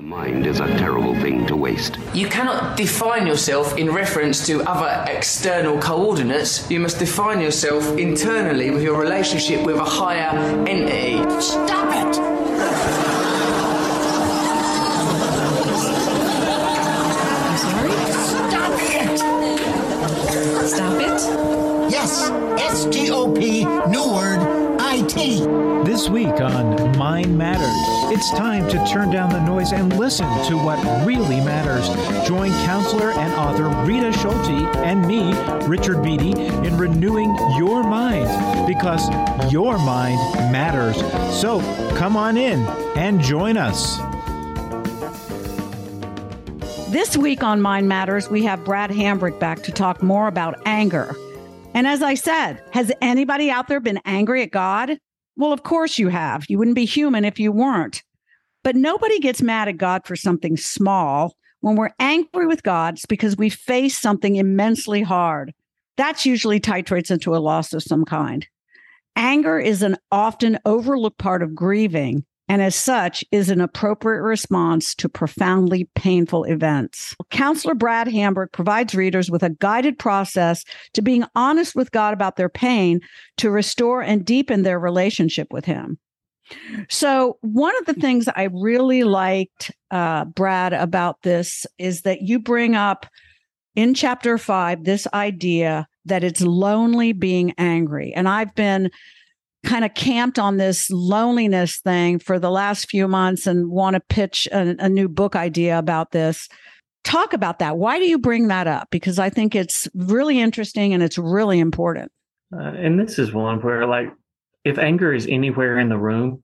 A mind is a terrible thing to waste. You cannot define yourself in reference to other external coordinates. You must define yourself internally with your relationship with a higher entity. Stop it! Sorry? Stop it! Stop it? Yes, S T O P, new word, I T. This week on Mind Matters, it's time to turn down the noise and listen to what really matters. Join counselor and author Rita Schulte and me, Richard Beatty, in renewing your mind because your mind matters. So come on in and join us. This week on Mind Matters, we have Brad Hambrick back to talk more about anger. And as I said, has anybody out there been angry at God? Well, of course you have. You wouldn't be human if you weren't. But nobody gets mad at God for something small. When we're angry with God, it's because we face something immensely hard. That's usually titrates into a loss of some kind. Anger is an often overlooked part of grieving, and as such is an appropriate response to profoundly painful events. Counselor Brad Hambrick provides readers with a guided process to being honest with God about their pain to restore and deepen their relationship with Him. So, one of the things I really liked, uh, Brad, about this is that you bring up in chapter five this idea that it's lonely being angry. And I've been kind of camped on this loneliness thing for the last few months and want to pitch a, a, new book idea about this. Talk about that. Why do you bring that up? Because I think it's really interesting and it's really important. Uh, and this is one where, like, if anger is anywhere in the room,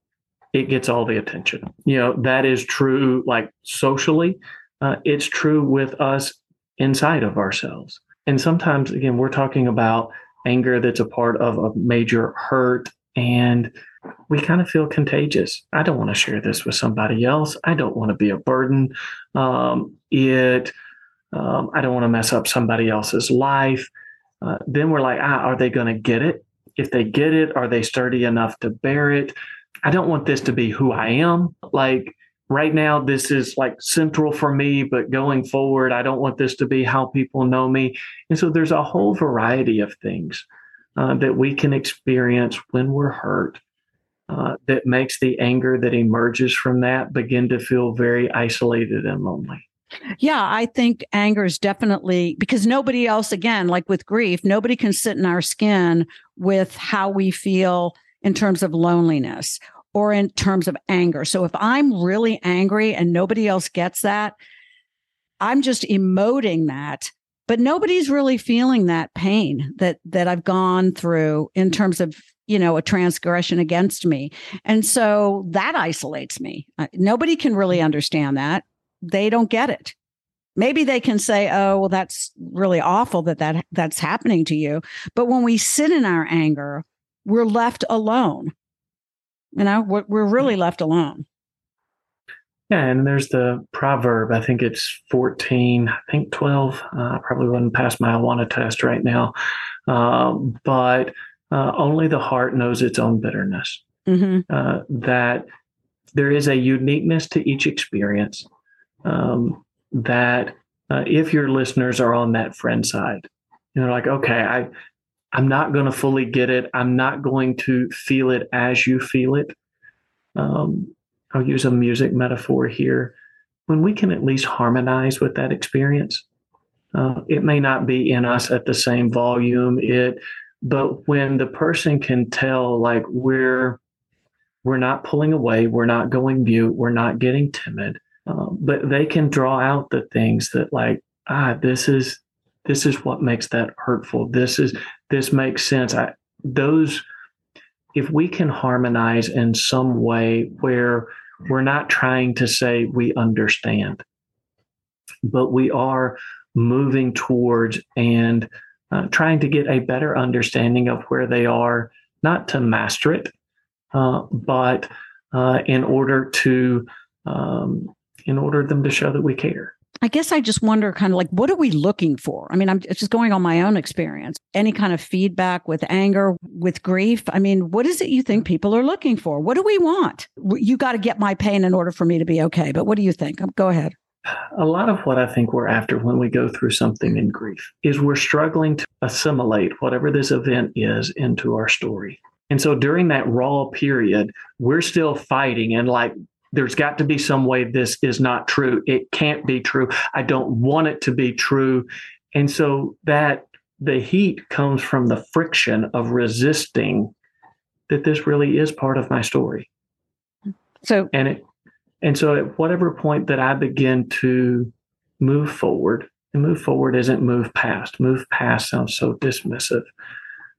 it gets all the attention. You know, that is true, like socially, uh, it's true with us inside of ourselves. And sometimes, again, we're talking about anger that's a part of a major hurt and we kind of feel contagious. I don't want to share this with somebody else. I don't want to be a burden. Um, it. Um, I don't want to mess up somebody else's life. Uh, then we're like, ah, are they going to get it? If they get it, are they sturdy enough to bear it? I don't want this to be who I am. Like right now, this is like central for me, but going forward, I don't want this to be how people know me. And so there's a whole variety of things uh, that we can experience when we're hurt uh, that makes the anger that emerges from that begin to feel very isolated and lonely. Yeah, I think anger is definitely because nobody else, again, like with grief, nobody can sit in our skin with how we feel in terms of loneliness or in terms of anger. So if I'm really angry and nobody else gets that, I'm just emoting that but nobody's really feeling that pain that that I've gone through in terms of you know a transgression against me. And so that isolates me. Nobody can really understand that they don't get it maybe they can say oh well that's really awful that that that's happening to you but when we sit in our anger we're left alone you know we're, we're really left alone yeah, and there's the proverb. I think it's 14, I think 12. Uh, I probably wouldn't pass my Awana test right now. Um, but uh, only the heart knows its own bitterness. Mm-hmm. Uh, that there is a uniqueness to each experience. Um, that uh, if your listeners are on that friend side, you know, like, okay, I, I'm not going to fully get it. I'm not going to feel it as you feel it. Um, I'll use a music metaphor here. When we can at least harmonize with that experience, uh, it may not be in us at the same volume. It, but when the person can tell, like we're we're not pulling away, we're not going mute, we're not getting timid, uh, but they can draw out the things that, like, ah, this is this is what makes that hurtful. This is this makes sense. I, those if we can harmonize in some way where we're not trying to say we understand, but we are moving towards and uh, trying to get a better understanding of where they are, not to master it, uh, but uh, in order to um, in order them to show that we care. I guess I just wonder kind of like, what are we looking for? I mean, I'm just going on my own experience. Any kind of feedback with anger, with grief. I mean, what is it you think people are looking for? What do we want? You got to get my pain in order for me to be okay. But what do you think? Go ahead. A lot of what I think we're after when we go through something in grief is we're struggling to assimilate whatever this event is into our story. And so during that raw period, we're still fighting and like there's got to be some way this is not true. It can't be true. I don't want it to be true. And so that the heat comes from the friction of resisting that this really is part of my story. So and it and so at whatever point that I begin to move forward, and move forward isn't move past. Move past sounds so dismissive.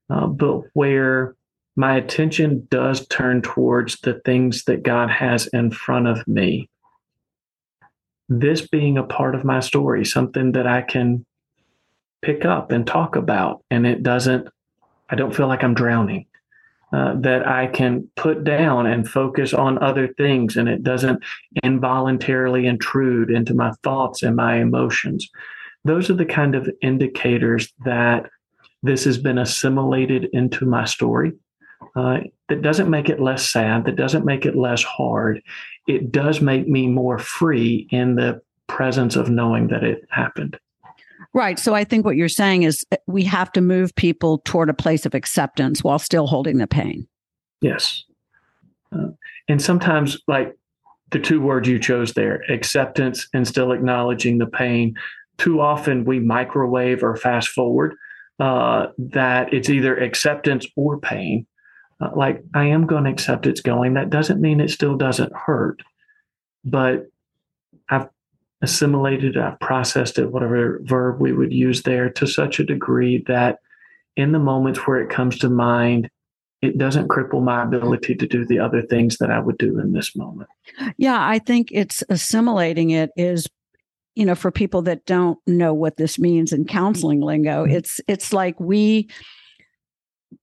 Uh, but where my attention does turn towards the things that God has in front of me. This being a part of my story, something that I can pick up and talk about, and it doesn't, I don't feel like I'm drowning. Uh, that I can put down and focus on other things, and it doesn't involuntarily intrude into my thoughts and my emotions. Those are the kind of indicators that this has been assimilated into my story uh, that doesn't make it less sad, that doesn't make it less hard. It does make me more free in the presence of knowing that it happened. Right. So I think what you're saying is uh, we have to move people toward a place of acceptance while still holding the pain. Yes. Uh, and sometimes, like the two words you chose there, acceptance and still acknowledging the pain, too often we microwave or fast forward uh, that it's either acceptance or pain uh, like I am going to accept it's going. That doesn't mean it still doesn't hurt, but I've assimilated, I've processed it, whatever verb we would use there, to such a degree that in the moments where it comes to mind, it doesn't cripple my ability to do the other things that I would do in this moment. Yeah, I think it's assimilating it is you know for people that don't know what this means in counseling lingo mm-hmm. it's it's like we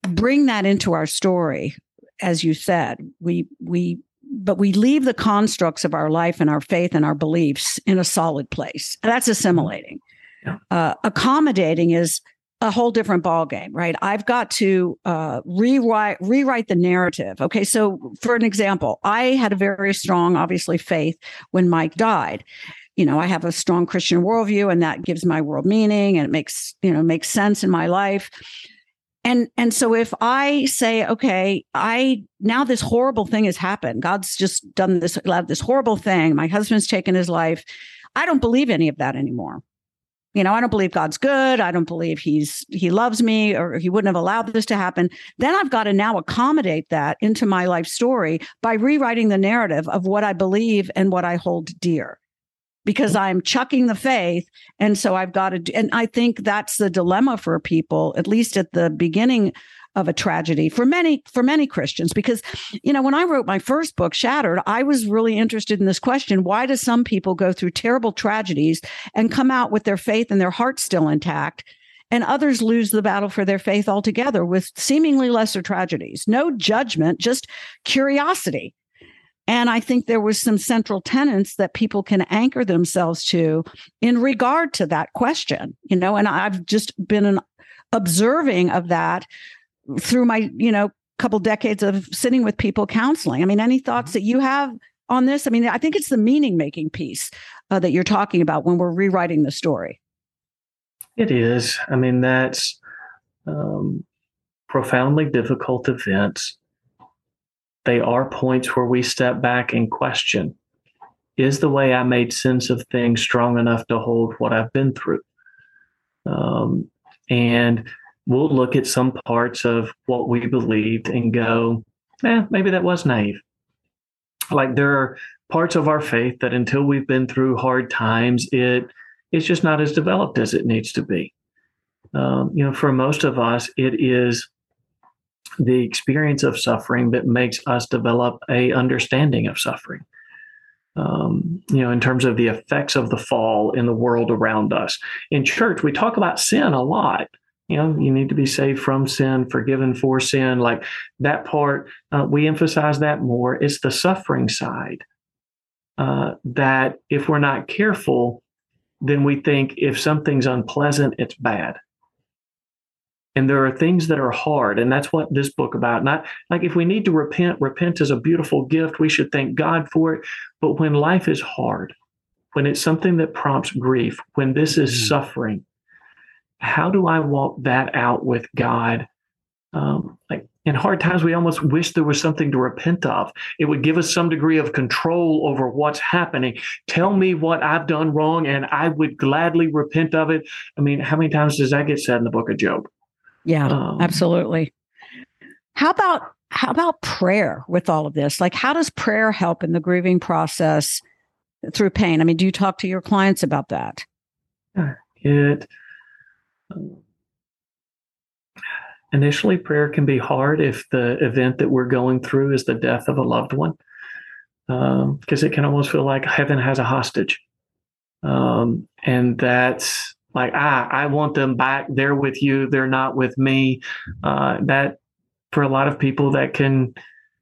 bring that into our story as you said we we but we leave the constructs of our life and our faith and our beliefs in a solid place. That's assimilating. Yeah. uh, accommodating is a whole different ball game right? I've got to uh, rewrite rewrite the narrative. Okay so for an example i had a very strong obviously faith when mike died. You know i have a strong christian worldview and that gives my world meaning and it makes you know makes sense in my life and and so if i say okay i now this horrible thing has happened. God's just done this this horrible thing. My husband's taken his life. I don't believe any of that anymore. You know i don't believe god's good. I don't believe he's he loves me or he wouldn't have allowed this to happen. Then i've got to now accommodate that into my life story by rewriting the narrative of what i believe and what i hold dear because I'm chucking the faith. And so I've got to, and I think that's the dilemma for people, at least at the beginning of a tragedy for many for many Christians. Because you know when I wrote my first book Shattered I was really interested in this question why do some people go through terrible tragedies and come out with their faith and their heart still intact and others lose the battle for their faith altogether with seemingly lesser tragedies? No judgment just curiosity and I think there was some central tenets that people can anchor themselves to in regard to that question, you know, and I've just been an observing of that through my, you know, couple decades of sitting with people counseling. I mean, any thoughts that you have on this? I mean, I think it's the meaning making piece uh, that you're talking about when we're rewriting the story. It is. I mean, that's um, profoundly difficult events they are points where we step back and question is the way I made sense of things strong enough to hold what I've been through? Um, and we'll look at some parts of what we believed and go, eh, maybe that was naive. Like there are parts of our faith that until we've been through hard times, it it's just not as developed as it needs to be. Um, you know, for most of us, it is the experience of suffering that makes us develop a understanding of suffering. Um, you know, in terms of the effects of the fall in the world around us. In church, we talk about sin a lot. You know, you need to be saved from sin, forgiven for sin. Like that part, uh, we emphasize that more. It's the suffering side uh, that, if we're not careful, then we think if something's unpleasant, it's bad. And there are things that are hard, and that's what this book about. Not like if we need to repent, repent is a beautiful gift. We should thank God for it. But when life is hard, when it's something that prompts grief, when this is mm-hmm. suffering, how do I walk that out with God? Um, like in hard times, we almost wish there was something to repent of. It would give us some degree of control over what's happening. Tell me what I've done wrong, and I would gladly repent of it. I mean, how many times does that get said in the book of Job? Yeah, um, absolutely. How about how about prayer with all of this? Like, how does prayer help in the grieving process through pain? I mean, do you talk to your clients about that? It um, initially prayer can be hard if the event that we're going through is the death of a loved one because um, it can almost feel like heaven has a hostage um, and that's like ah i want them back. They're with you. They're not with me. Uh, that for a lot of people that can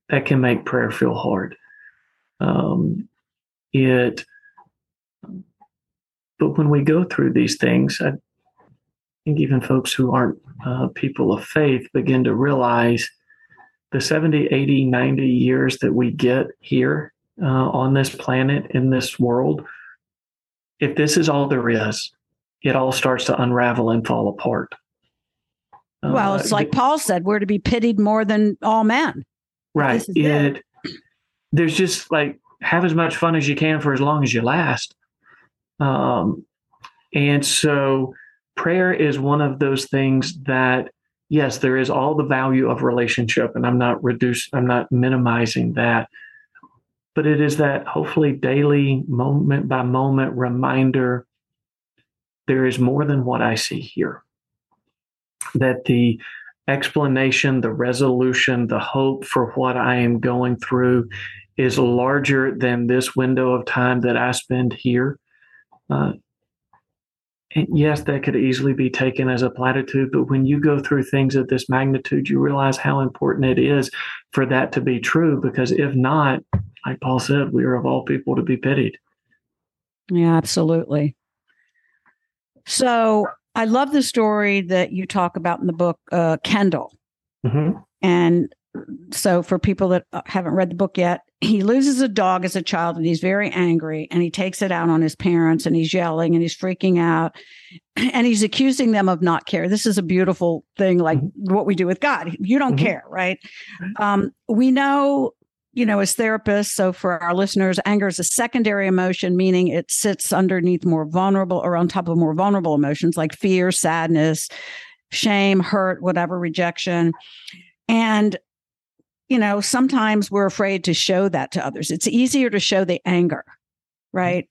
that can make prayer feel hard. Um, it but when we go through these things I, think even folks who aren't uh, people of faith begin to realize the 70, 80, 90 years that we get here uh, on this planet, in this world, if this is all there is, it all starts to unravel and fall apart. Well, it's uh, like Paul said, we're to be pitied more than all men. Right. It, it, there's just like have as much fun as you can for as long as you last. Um, and so prayer is one of those things that yes there is all the value of relationship and i'm not reduce i'm not minimizing that but it is that hopefully daily moment by moment reminder there is more than what i see here that the explanation the resolution the hope for what i am going through is larger than this window of time that i spend here uh, yes, that could easily be taken as a platitude, but when you go through things of this magnitude, you realize how important it is for that to be true. Because if not, like Paul said, we are of all people to be pitied. Yeah, absolutely. So I love the story that you talk about in the book, uh, Kendall. Mm-hmm. And so for people that uh, haven't read the book yet, he loses a dog as a child and he's very angry and he takes it out on his parents and he's yelling and he's freaking out and he's accusing them of not care. This is a beautiful thing, like mm-hmm. what we do with God. You don't mm-hmm. care, right? Um, we know, you know, as therapists, so for our listeners, anger is a secondary emotion, meaning it sits underneath more vulnerable or on top of more vulnerable emotions like fear, sadness, shame, hurt, whatever, rejection. And you know, sometimes we're afraid to show that to others. It's easier to show the anger, right?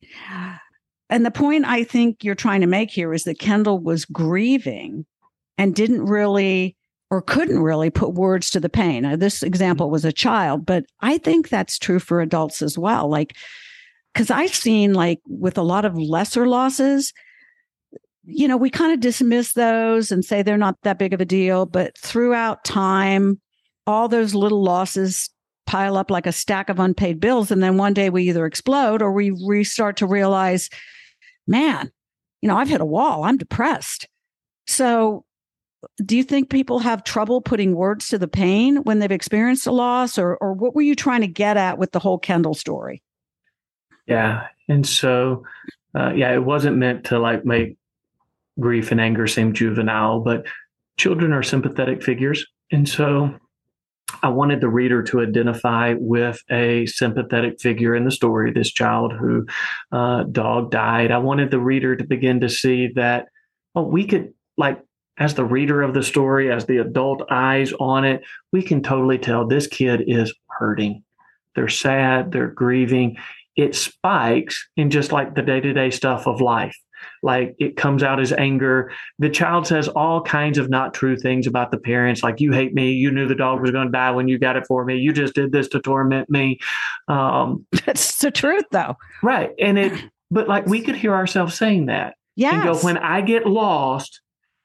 And the point I think you're trying to make here is that Kendall was grieving and didn't really or couldn't really put words to the pain. Now, this example was a child, but I think that's true for adults as well. Like, because I've seen, like, with a lot of lesser losses, you know, we kind of dismiss those and say they're not that big of a deal. But throughout time, all those little losses pile up like a stack of unpaid bills. And then one day we either explode or we, we start to realize, man, you know, I've hit a wall. I'm depressed. So, do you think people have trouble putting words to the pain when they've experienced a loss, or or what were you trying to get at with the whole Kendall story? Yeah, and so uh, yeah, it wasn't meant to like make grief and anger seem juvenile, but children are sympathetic figures, and so I wanted the reader to identify with a sympathetic figure in the story, this child who uh, dog died. I wanted the reader to begin to see that, oh, we could, like, as the reader of the story, as the adult eyes on it, we can totally tell this kid is hurting. They're sad, they're grieving. It spikes in just like the day to day stuff of life like it comes out as anger. The child says all kinds of not true things about the parents, like you hate me, you knew the dog was going to die when you got it for me, you just did this to torment me. Um, That's the truth, though, right? And it, but like we could hear ourselves saying that. Yeah. And go when I get lost.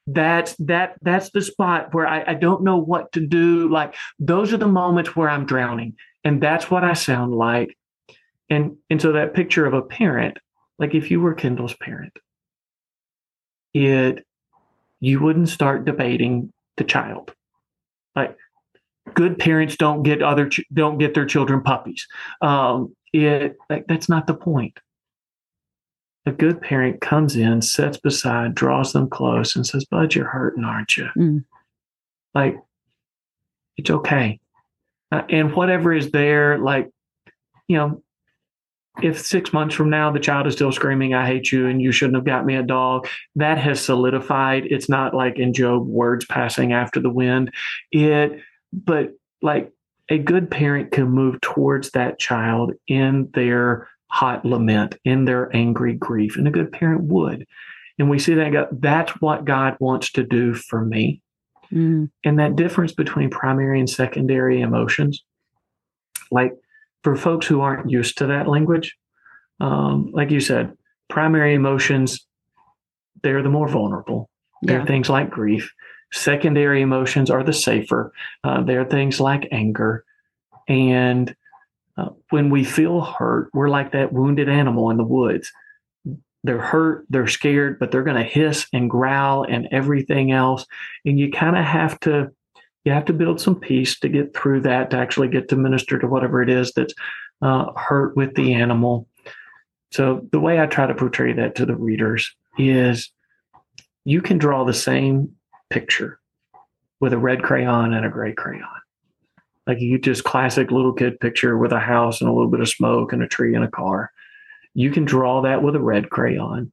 That's that that's the spot where I, I don't know what to do. Like those are the moments where I'm drowning. And that's what I sound like. And and so that picture of a parent, like if you were Kendall's parent, it you wouldn't start debating the child. Like good parents don't get other don't get their children puppies. Um, it like, that's not the point. A good parent comes in, sits beside, draws them close, and says, "Bud, you're hurting, aren't you?" Mm. Like it's okay, uh, and whatever is there, like you know, if six months from now the child is still screaming, I hate you and you shouldn't have got me a dog, that has solidified. It's not like in Job words passing after the wind. It, but like a good parent can move towards that child in their hot lament, in their angry grief, and a good parent would. And we see that God, that's what God wants to do for me. Mm. And that difference between primary and secondary emotions, like for folks who aren't used to that language, um, like you said, primary emotions, they're the more vulnerable. They're Yeah. things like grief. Secondary emotions are the safer. Uh, they're things like anger. And uh, when we feel hurt, we're like that wounded animal in the woods. They're hurt, they're scared, but they're going to hiss and growl and everything else. And you kind of have to you have to build some peace to get through that to actually get to minister to whatever it is that's uh, hurt with the animal so the way i try to portray that to the readers is you can draw the same picture with a red crayon and a gray crayon like you just classic little kid picture with a house and a little bit of smoke and a tree and a car. You can draw that with a red crayon.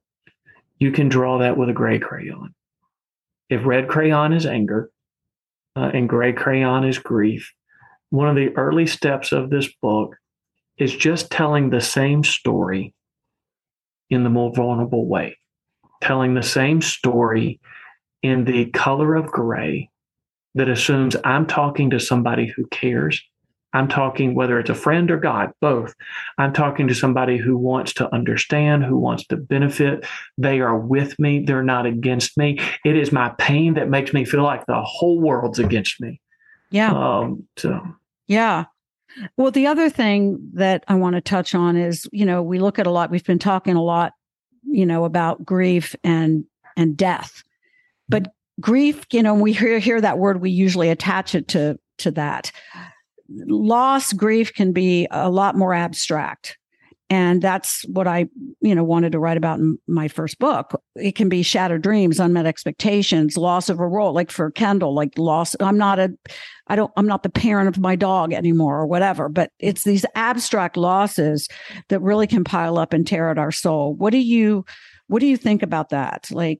You can draw that with a gray crayon. If red crayon is anger uh, and gray crayon is grief. One of the early steps of this book is just telling the same story in the more vulnerable way, telling the same story in the color of gray that assumes I'm talking to somebody who cares. I'm talking, whether it's a friend or God, both. I'm talking to somebody who wants to understand, who wants to benefit. They are with me. They're not against me. It is my pain that makes me feel like the whole world's against me. Yeah. Um, so, Yeah. Well, the other thing that I want to touch on is, you know, we look at a lot, we've been talking a lot, you know, about grief and and death. But grief, you know, we hear hear that word, we usually attach it to to that. Loss, grief can be a lot more abstract. And that's what I, you know, wanted to write about in my first book. It can be shattered dreams, unmet expectations, loss of a role, like for Kendall, like loss. I'm not a I don't, I'm not the parent of my dog anymore or whatever, but it's these abstract losses that really can pile up and tear at our soul. What do you, what do you think about that? Like,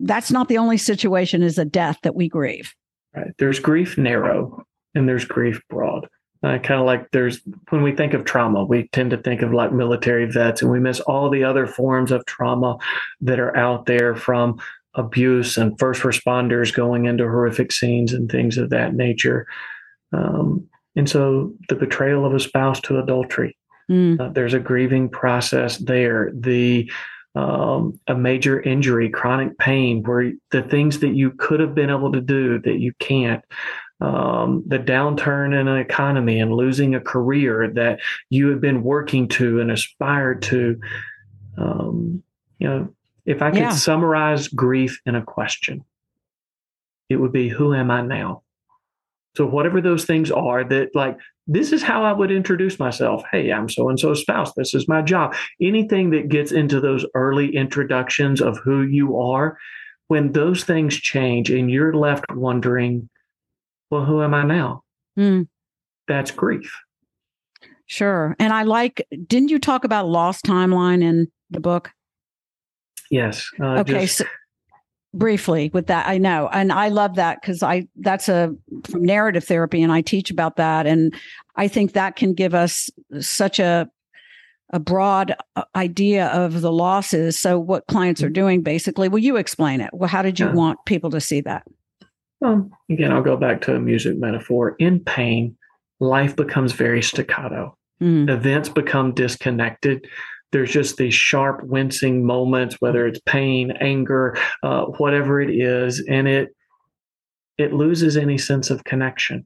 that's not the only situation is a death that we grieve. right. There's grief narrow and there's grief broad. Uh, kind of like there's when we think of trauma, we tend to think of like military vets, and we miss all the other forms of trauma that are out there from abuse and first responders going into horrific scenes and things of that nature. Um, and so the betrayal of a spouse to adultery, Mm, uh, there's a grieving process there. The um, a major injury, chronic pain, where the things that you could have been able to do that you can't. Um, the downturn in an economy and losing a career that you have been working to and aspired to. Um, you know, if I could Yeah. summarize grief in a question, it would be, "Who am I now?" So whatever those things are, that like this is how I would introduce myself. Hey, I'm so and so's spouse. This is my job. Anything that gets into those early introductions of who you are, when those things change and you're left wondering, well, who am I now? mm, That's grief. sure. And I like, didn't you talk about lost timeline in the book? Yes. Uh, okay. just- so briefly with that, I know. And I love that because I, that's a from narrative therapy and I teach about that. And I think that can give us such a, a broad uh, idea of the losses. So what clients are doing basically, will you explain it? Well, how did you Mm-hmm. Yeah. want people to see that? Well, again, I'll go back to a music metaphor. In pain, life becomes very staccato. Mm, Events become disconnected. There's just these sharp, wincing moments, whether it's pain, anger, uh, whatever it is, and it it loses any sense of connection.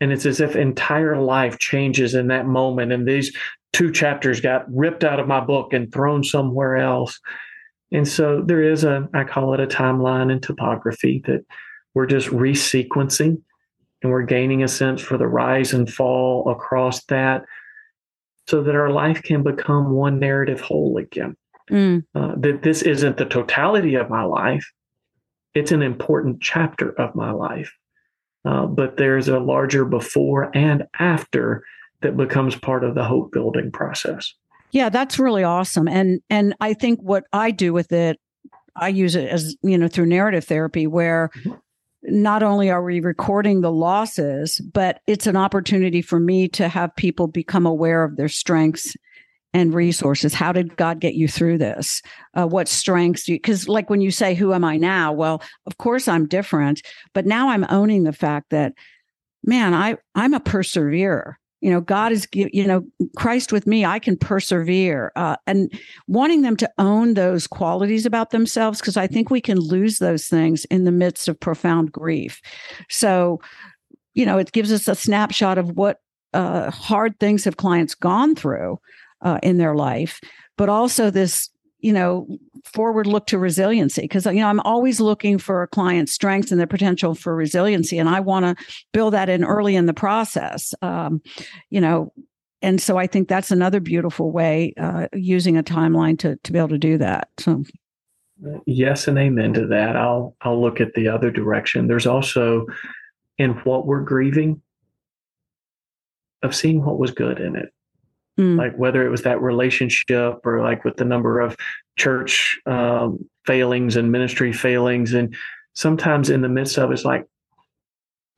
And it's as if entire life changes in that moment. And these two chapters got ripped out of my book and thrown somewhere else. And so there is a, I call it a timeline in topography that we're just resequencing and we're gaining a sense for the rise and fall across that so that our life can become one narrative whole again. Mm. Uh, that this isn't the totality of my life, it's an important chapter of my life. Uh, but there's a larger before and after that becomes part of the hope building process. Yeah, that's really awesome. And and I think what I do with it, I use it as, you know, through narrative therapy where mm-hmm. Not only are we recording the losses, but it's an opportunity for me to have people become aware of their strengths and resources. How did God get you through this? Uh, what strengths do you, because like when you say, who am I now? Well, of course I'm different, but now I'm owning the fact that, man, I, I'm a perseverer. You know, God is, you know, Christ with me, I can persevere. Uh, and wanting them to own those qualities about themselves, because I think we can lose those things in the midst of profound grief. So, you know, it gives us a snapshot of what uh, hard things have clients gone through uh, in their life, but also this you know forward look to resiliency. Because you know i'm always looking for a client's strengths and their potential for resiliency and i want to build that in early in the process um, you know and so i think that's another beautiful way uh, using a timeline to to be able to do that so. Yes and amen to that. I'll i'll look at the other direction. There's also in what we're grieving of seeing what was good in it Mm. Like whether it was that relationship or like with the number of church um, failings and ministry failings. And sometimes in the midst of it's like,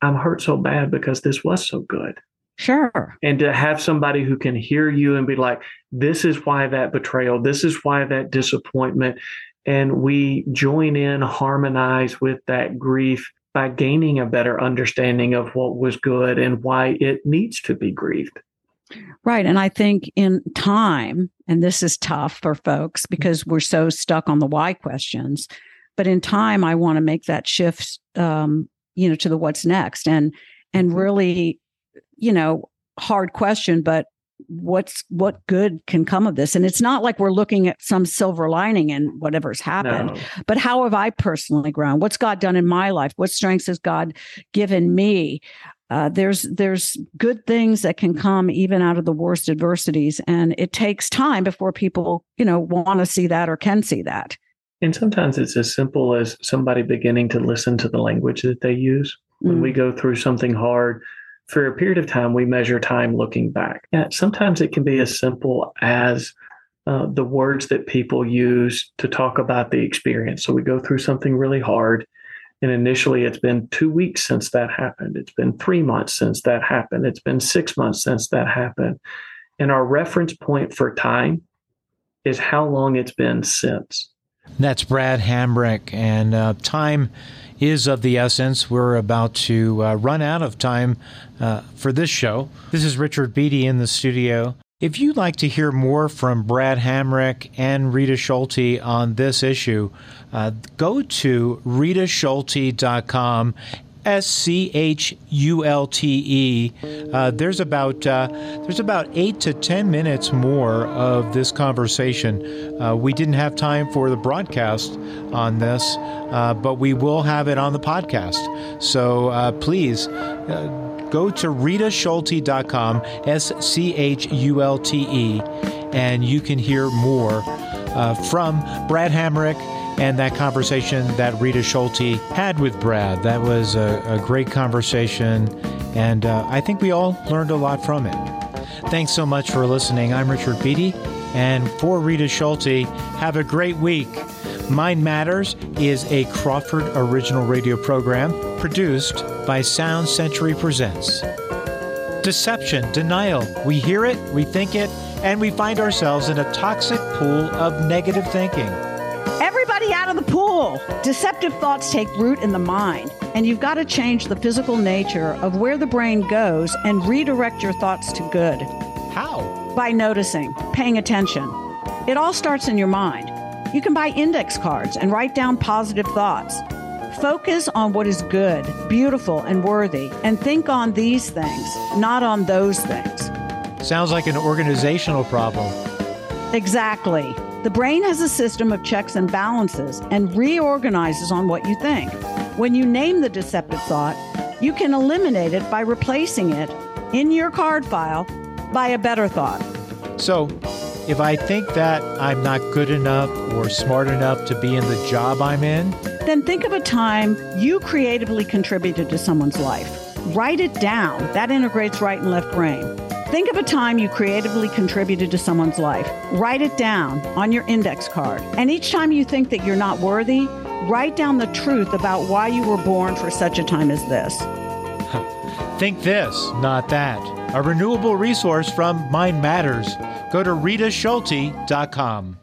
I'm hurt so bad because this was so good. Sure. And to have somebody who can hear you and be like, this is why that betrayal, this is why that disappointment. And we join in, harmonize with that grief by gaining a better understanding of what was good and why it needs to be grieved. Right. And I think in time, and this is tough for folks because we're so stuck on the why questions, but in time, I want to make that shift, um, you know, to the what's next and, and mm-hmm. really, you know, hard question, but what's what good can come of this and it's not like we're looking at some silver lining in whatever's happened no. but how have i personally grown what's god done in my life what strengths has god given me uh, there's there's good things that can come even out of the worst adversities, and it takes time before people you know want to see that or can see that. And sometimes it's as simple as somebody beginning to listen to the language that they use. When mm. we go through something hard, for a period of time, we measure time looking back. Yeah, sometimes it can be as simple as uh, the words that people use to talk about the experience. So we go through something really hard and initially, it's been two weeks since that happened. It's been three months since that happened. It's been six months since that happened. And our reference point for time is how long it's been since. That's Brad Hambrick. And uh, time is of the essence. We're about to uh, run out of time uh, for this show. This is Richard Beatty in the studio. If you'd like to hear more from Brad Hambrick and Rita Schulte on this issue, uh, go to ritaschulte.com S C H U L T E. Uh, there's about uh, there's about eight to ten minutes more of this conversation. Uh, we didn't have time for the broadcast on this, uh, but we will have it on the podcast. So please go to ritaschulte.com S C H U L T E, and you can hear more from Brad Hambrick and that conversation that Rita Schulte had with Brad. That was a, a great conversation, and uh, I think we all learned a lot from it. Thanks so much for listening. I'm Richard Beatty, and for Rita Schulte, have a great week. Mind Matters is a Crawford original radio program produced by Sound Century Presents. Deception, denial, we hear it, we think it, and we find ourselves in a toxic pool of negative thinking. Everybody out of the pool. Deceptive thoughts take root in the mind, and you've got to change the physical nature of where the brain goes and redirect your thoughts to good. How? By noticing, paying attention. It all starts in your mind. You can buy index cards and write down positive thoughts. Focus on what is good, beautiful, and worthy, and think on these things, not on those things. Sounds like an organizational problem. Exactly. The brain has a system of checks and balances and reorganizes on what you think. When you name the deceptive thought, you can eliminate it by replacing it in your card file by a better thought. So, if I think that I'm not good enough or smart enough to be in the job I'm in, then think of a time you creatively contributed to someone's life. Write it down. That integrates right and left brain. Think of a time you creatively contributed to someone's life. Write it down on your index card. And each time you think that you're not worthy, write down the truth about why you were born for such a time as this. think this, not that. A renewable resource from Mind Matters. Go to ritaschulte.com.